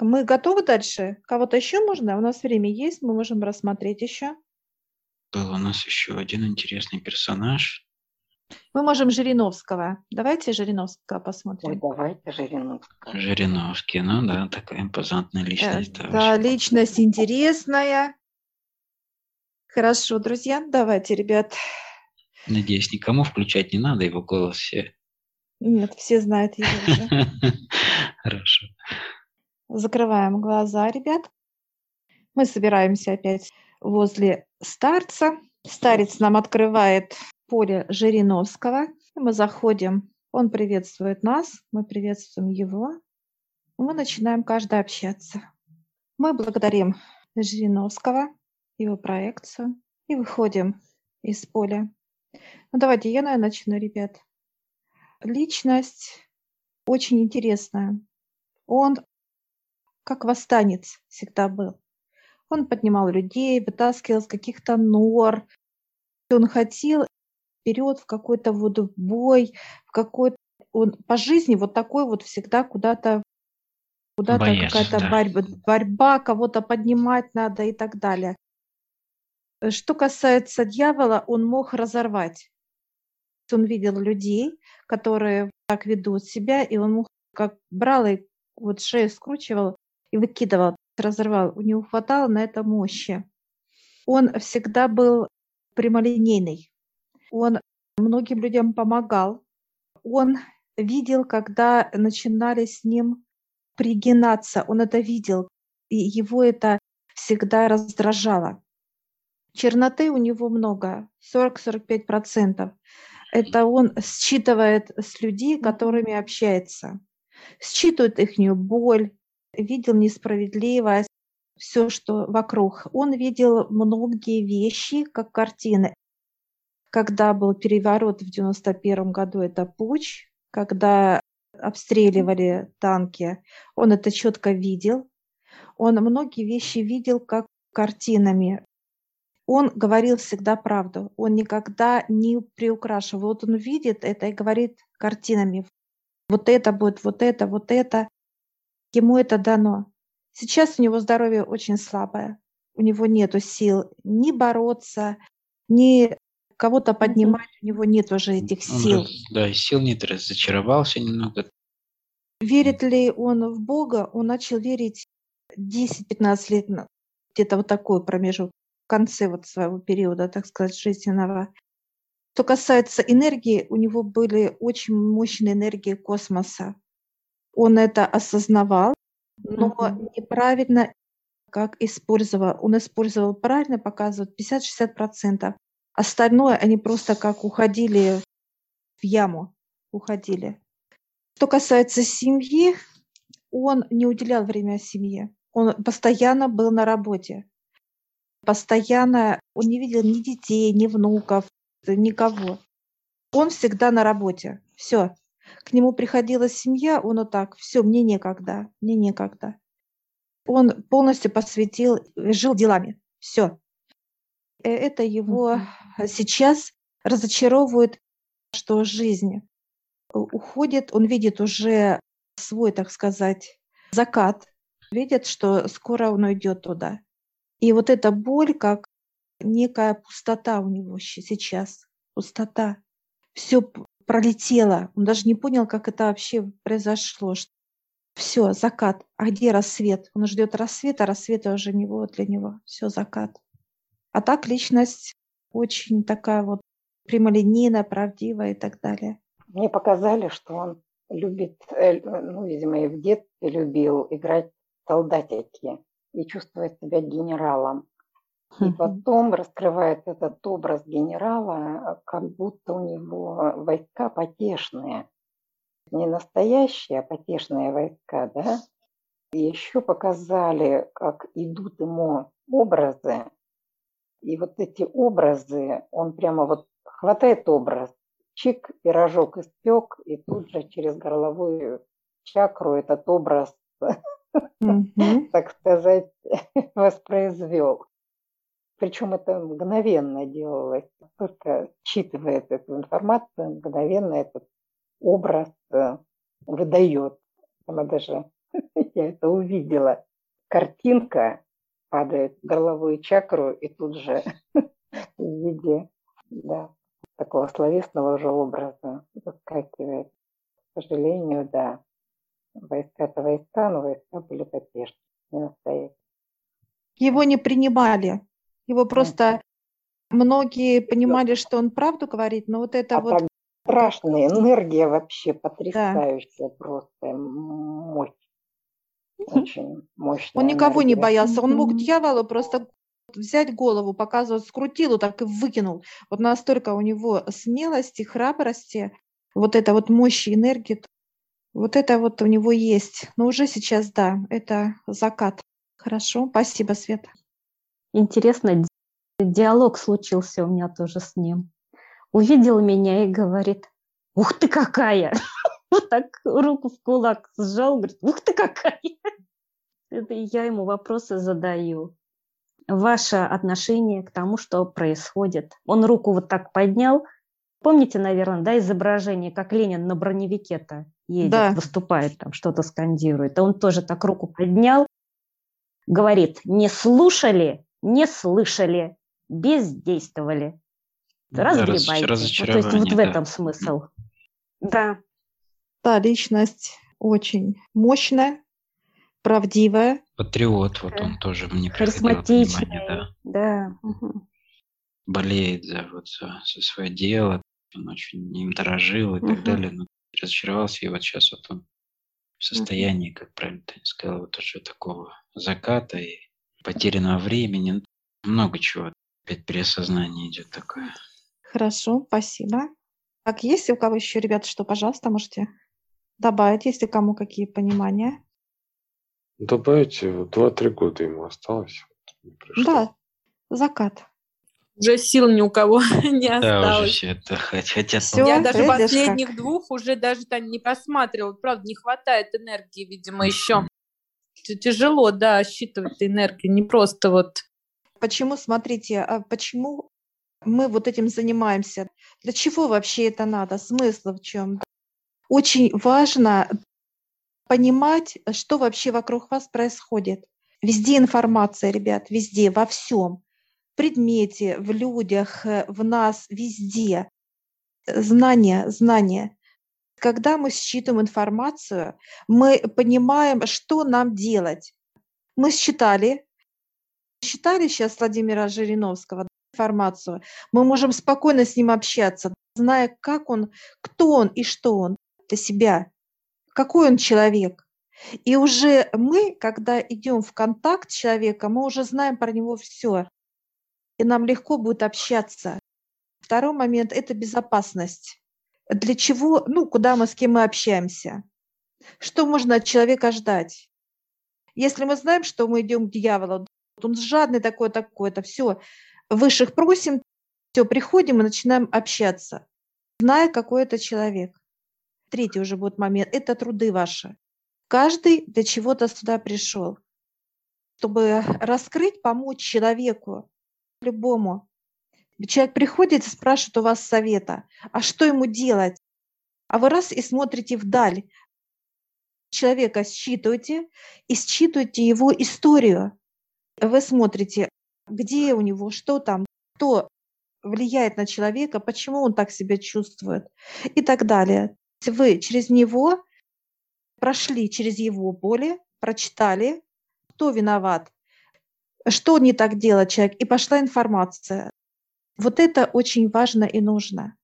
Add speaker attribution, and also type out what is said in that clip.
Speaker 1: Мы готовы дальше? Кого-то еще можно? У нас время есть, мы можем рассмотреть еще.
Speaker 2: Был у нас еще один интересный персонаж.
Speaker 1: Мы можем Жириновского. Давайте Жириновского посмотрим.
Speaker 3: Ой, давайте Жириновского.
Speaker 2: Жириновский, ну да, такая импозантная личность.
Speaker 1: Э, да, личность интересная. Хорошо, друзья, давайте, ребят.
Speaker 2: Надеюсь, никому включать не надо его голос все.
Speaker 1: Нет, все знают его уже.
Speaker 2: Хорошо.
Speaker 1: Закрываем глаза, ребят. Мы собираемся опять возле старца. Старец нам открывает поле Жириновского. Мы заходим, он приветствует нас, мы приветствуем его. Мы начинаем каждый общаться. Мы благодарим Жириновского, его проекцию, и выходим из поля. Ну давайте я, наверное, начну, ребят. Личность очень интересная. Он как восстанец всегда был. Он поднимал людей, вытаскивал с каких-то нор. Он хотел вперед в какой-то вот бой, в какой-то он по жизни вот такой вот всегда куда-то куда-то какая-то да. борьба, борьба, кого-то поднимать надо и так далее. Что касается дьявола, он мог разорвать. Он видел людей, которые так ведут себя, и он мог как брал и вот шею скручивал и выкидывал, разрывал. У него хватало на это мощи. Он всегда был прямолинейный. Он многим людям помогал. Он видел, когда начинали с ним пригинаться. Он это видел, и его это всегда раздражало. Черноты у него много, 40-45%. Это он считывает с людей, которыми общается. Считывает их боль, видел несправедливость, все, что вокруг. Он видел многие вещи, как картины. Когда был переворот в 91 году, это путь, когда обстреливали танки, он это четко видел. Он многие вещи видел как картинами. Он говорил всегда правду. Он никогда не приукрашивал. Вот он видит это и говорит картинами. Вот это будет, вот это, вот это ему это дано. Сейчас у него здоровье очень слабое. У него нет сил ни бороться, ни кого-то поднимать, у него нет уже этих сил.
Speaker 2: Да, сил нет, разочаровался немного.
Speaker 1: Верит ли он в Бога? Он начал верить 10-15 лет, где-то вот такой промежуток, в конце вот своего периода, так сказать, жизненного. Что касается энергии, у него были очень мощные энергии космоса он это осознавал, но mm-hmm. неправильно как использовал. Он использовал правильно, показывает 50-60%. Остальное они просто как уходили в яму, уходили. Что касается семьи, он не уделял время семье. Он постоянно был на работе. Постоянно он не видел ни детей, ни внуков, никого. Он всегда на работе. Все к нему приходила семья, он вот так, все, мне некогда, мне некогда. Он полностью посвятил, жил делами, все. Э, это его сейчас разочаровывает, что жизнь уходит, он видит уже свой, так сказать, закат, видит, что скоро он уйдет туда. И вот эта боль, как некая пустота у него сейчас, пустота. Все пролетело. Он даже не понял, как это вообще произошло. Все, закат. А где рассвет? Он ждет рассвета, рассвета уже не было для него. Все, закат. А так личность очень такая вот прямолинейная, правдивая и так далее.
Speaker 3: Мне показали, что он любит, э, ну, видимо, и в детстве любил играть солдатики и чувствовать себя генералом. И потом раскрывает этот образ генерала, как будто у него войска потешные. Не настоящие, а потешные войска, да? И еще показали, как идут ему образы. И вот эти образы, он прямо вот хватает образ, чик, пирожок испек, и тут же через горловую чакру этот образ, так сказать, воспроизвел. Причем это мгновенно делалось, только считывает эту информацию, мгновенно этот образ э, выдает. Она даже Я это увидела. Картинка падает в головую чакру и тут же в виде да, такого словесного уже образа заскакивает. К сожалению, да. Войска-то войска, но войска были поддержки, не настоящие.
Speaker 1: Его не принимали. Его просто многие понимали, что он правду говорит, но вот это а вот...
Speaker 3: Страшная энергия вообще потрясающая, да. просто мощь. Очень мощная.
Speaker 1: Он никого энергия. не боялся. Он мог дьяволу просто взять голову, показывать, скрутил и так и выкинул. Вот настолько у него смелости, храбрости, вот это вот мощь энергии, вот это вот у него есть. Но уже сейчас, да, это закат. Хорошо, спасибо, Света.
Speaker 4: Интересно, диалог случился у меня тоже с ним. Увидел меня и говорит, ух ты какая! Вот так руку в кулак сжал, говорит, ух ты какая! Это я ему вопросы задаю. Ваше отношение к тому, что происходит. Он руку вот так поднял. Помните, наверное, да, изображение, как Ленин на броневике-то едет, да. выступает, там что-то скандирует. А он тоже так руку поднял, говорит, не слушали, не слышали, бездействовали. Разгребайте. Вот, то есть вот в этом смысл.
Speaker 1: Да. Да, личность очень мощная, правдивая.
Speaker 2: Патриот, вот он тоже мне
Speaker 4: Харизматичный, да. да. Угу.
Speaker 2: Болеет за, вот, за, за свое дело, он очень им дорожил и угу. так далее, но разочаровался, и вот сейчас вот он в состоянии, как правильно ты сказал, вот уже такого заката и потерянного времени, много чего. Опять переосознание идет такое.
Speaker 1: Хорошо, спасибо. Так, есть у кого еще, ребята, что, пожалуйста, можете добавить, если кому какие понимания?
Speaker 5: Добавите, два-три года ему осталось.
Speaker 1: Да, закат.
Speaker 6: Уже сил ни у кого не осталось.
Speaker 2: Да, уже все это хотят.
Speaker 6: Всё, Я даже последних как? двух уже даже там не просматривал. Правда, не хватает энергии, видимо, еще. Тяжело, да, считывать энергию. Не просто вот
Speaker 1: Почему, смотрите, а почему мы вот этим занимаемся? Для чего вообще это надо? Смысл в чем? Очень важно понимать, что вообще вокруг вас происходит. Везде информация, ребят, везде, во всем. В предмете, в людях, э, в нас, везде. Знания, знания. Когда мы считываем информацию, мы понимаем, что нам делать. Мы считали, Считали сейчас Владимира Жириновского информацию, мы можем спокойно с ним общаться, зная, как он, кто он и что он для себя, какой он человек. И уже мы, когда идем в контакт с человеком, мы уже знаем про него все. И нам легко будет общаться. Второй момент – это безопасность. Для чего, ну, куда мы, с кем мы общаемся? Что можно от человека ждать? Если мы знаем, что мы идем к дьяволу, он жадный такой, такой-то, все, высших просим, все, приходим и начинаем общаться, зная, какой это человек. Третий уже будет момент, это труды ваши. Каждый для чего-то сюда пришел, чтобы раскрыть, помочь человеку, любому. Человек приходит и спрашивает у вас совета, а что ему делать? А вы раз и смотрите вдаль, человека считываете и считываете его историю. Вы смотрите, где у него, что там, кто влияет на человека, почему он так себя чувствует и так далее. Вы через него прошли через его поле, прочитали, кто виноват, что не так делает человек, и пошла информация. Вот это очень важно и нужно.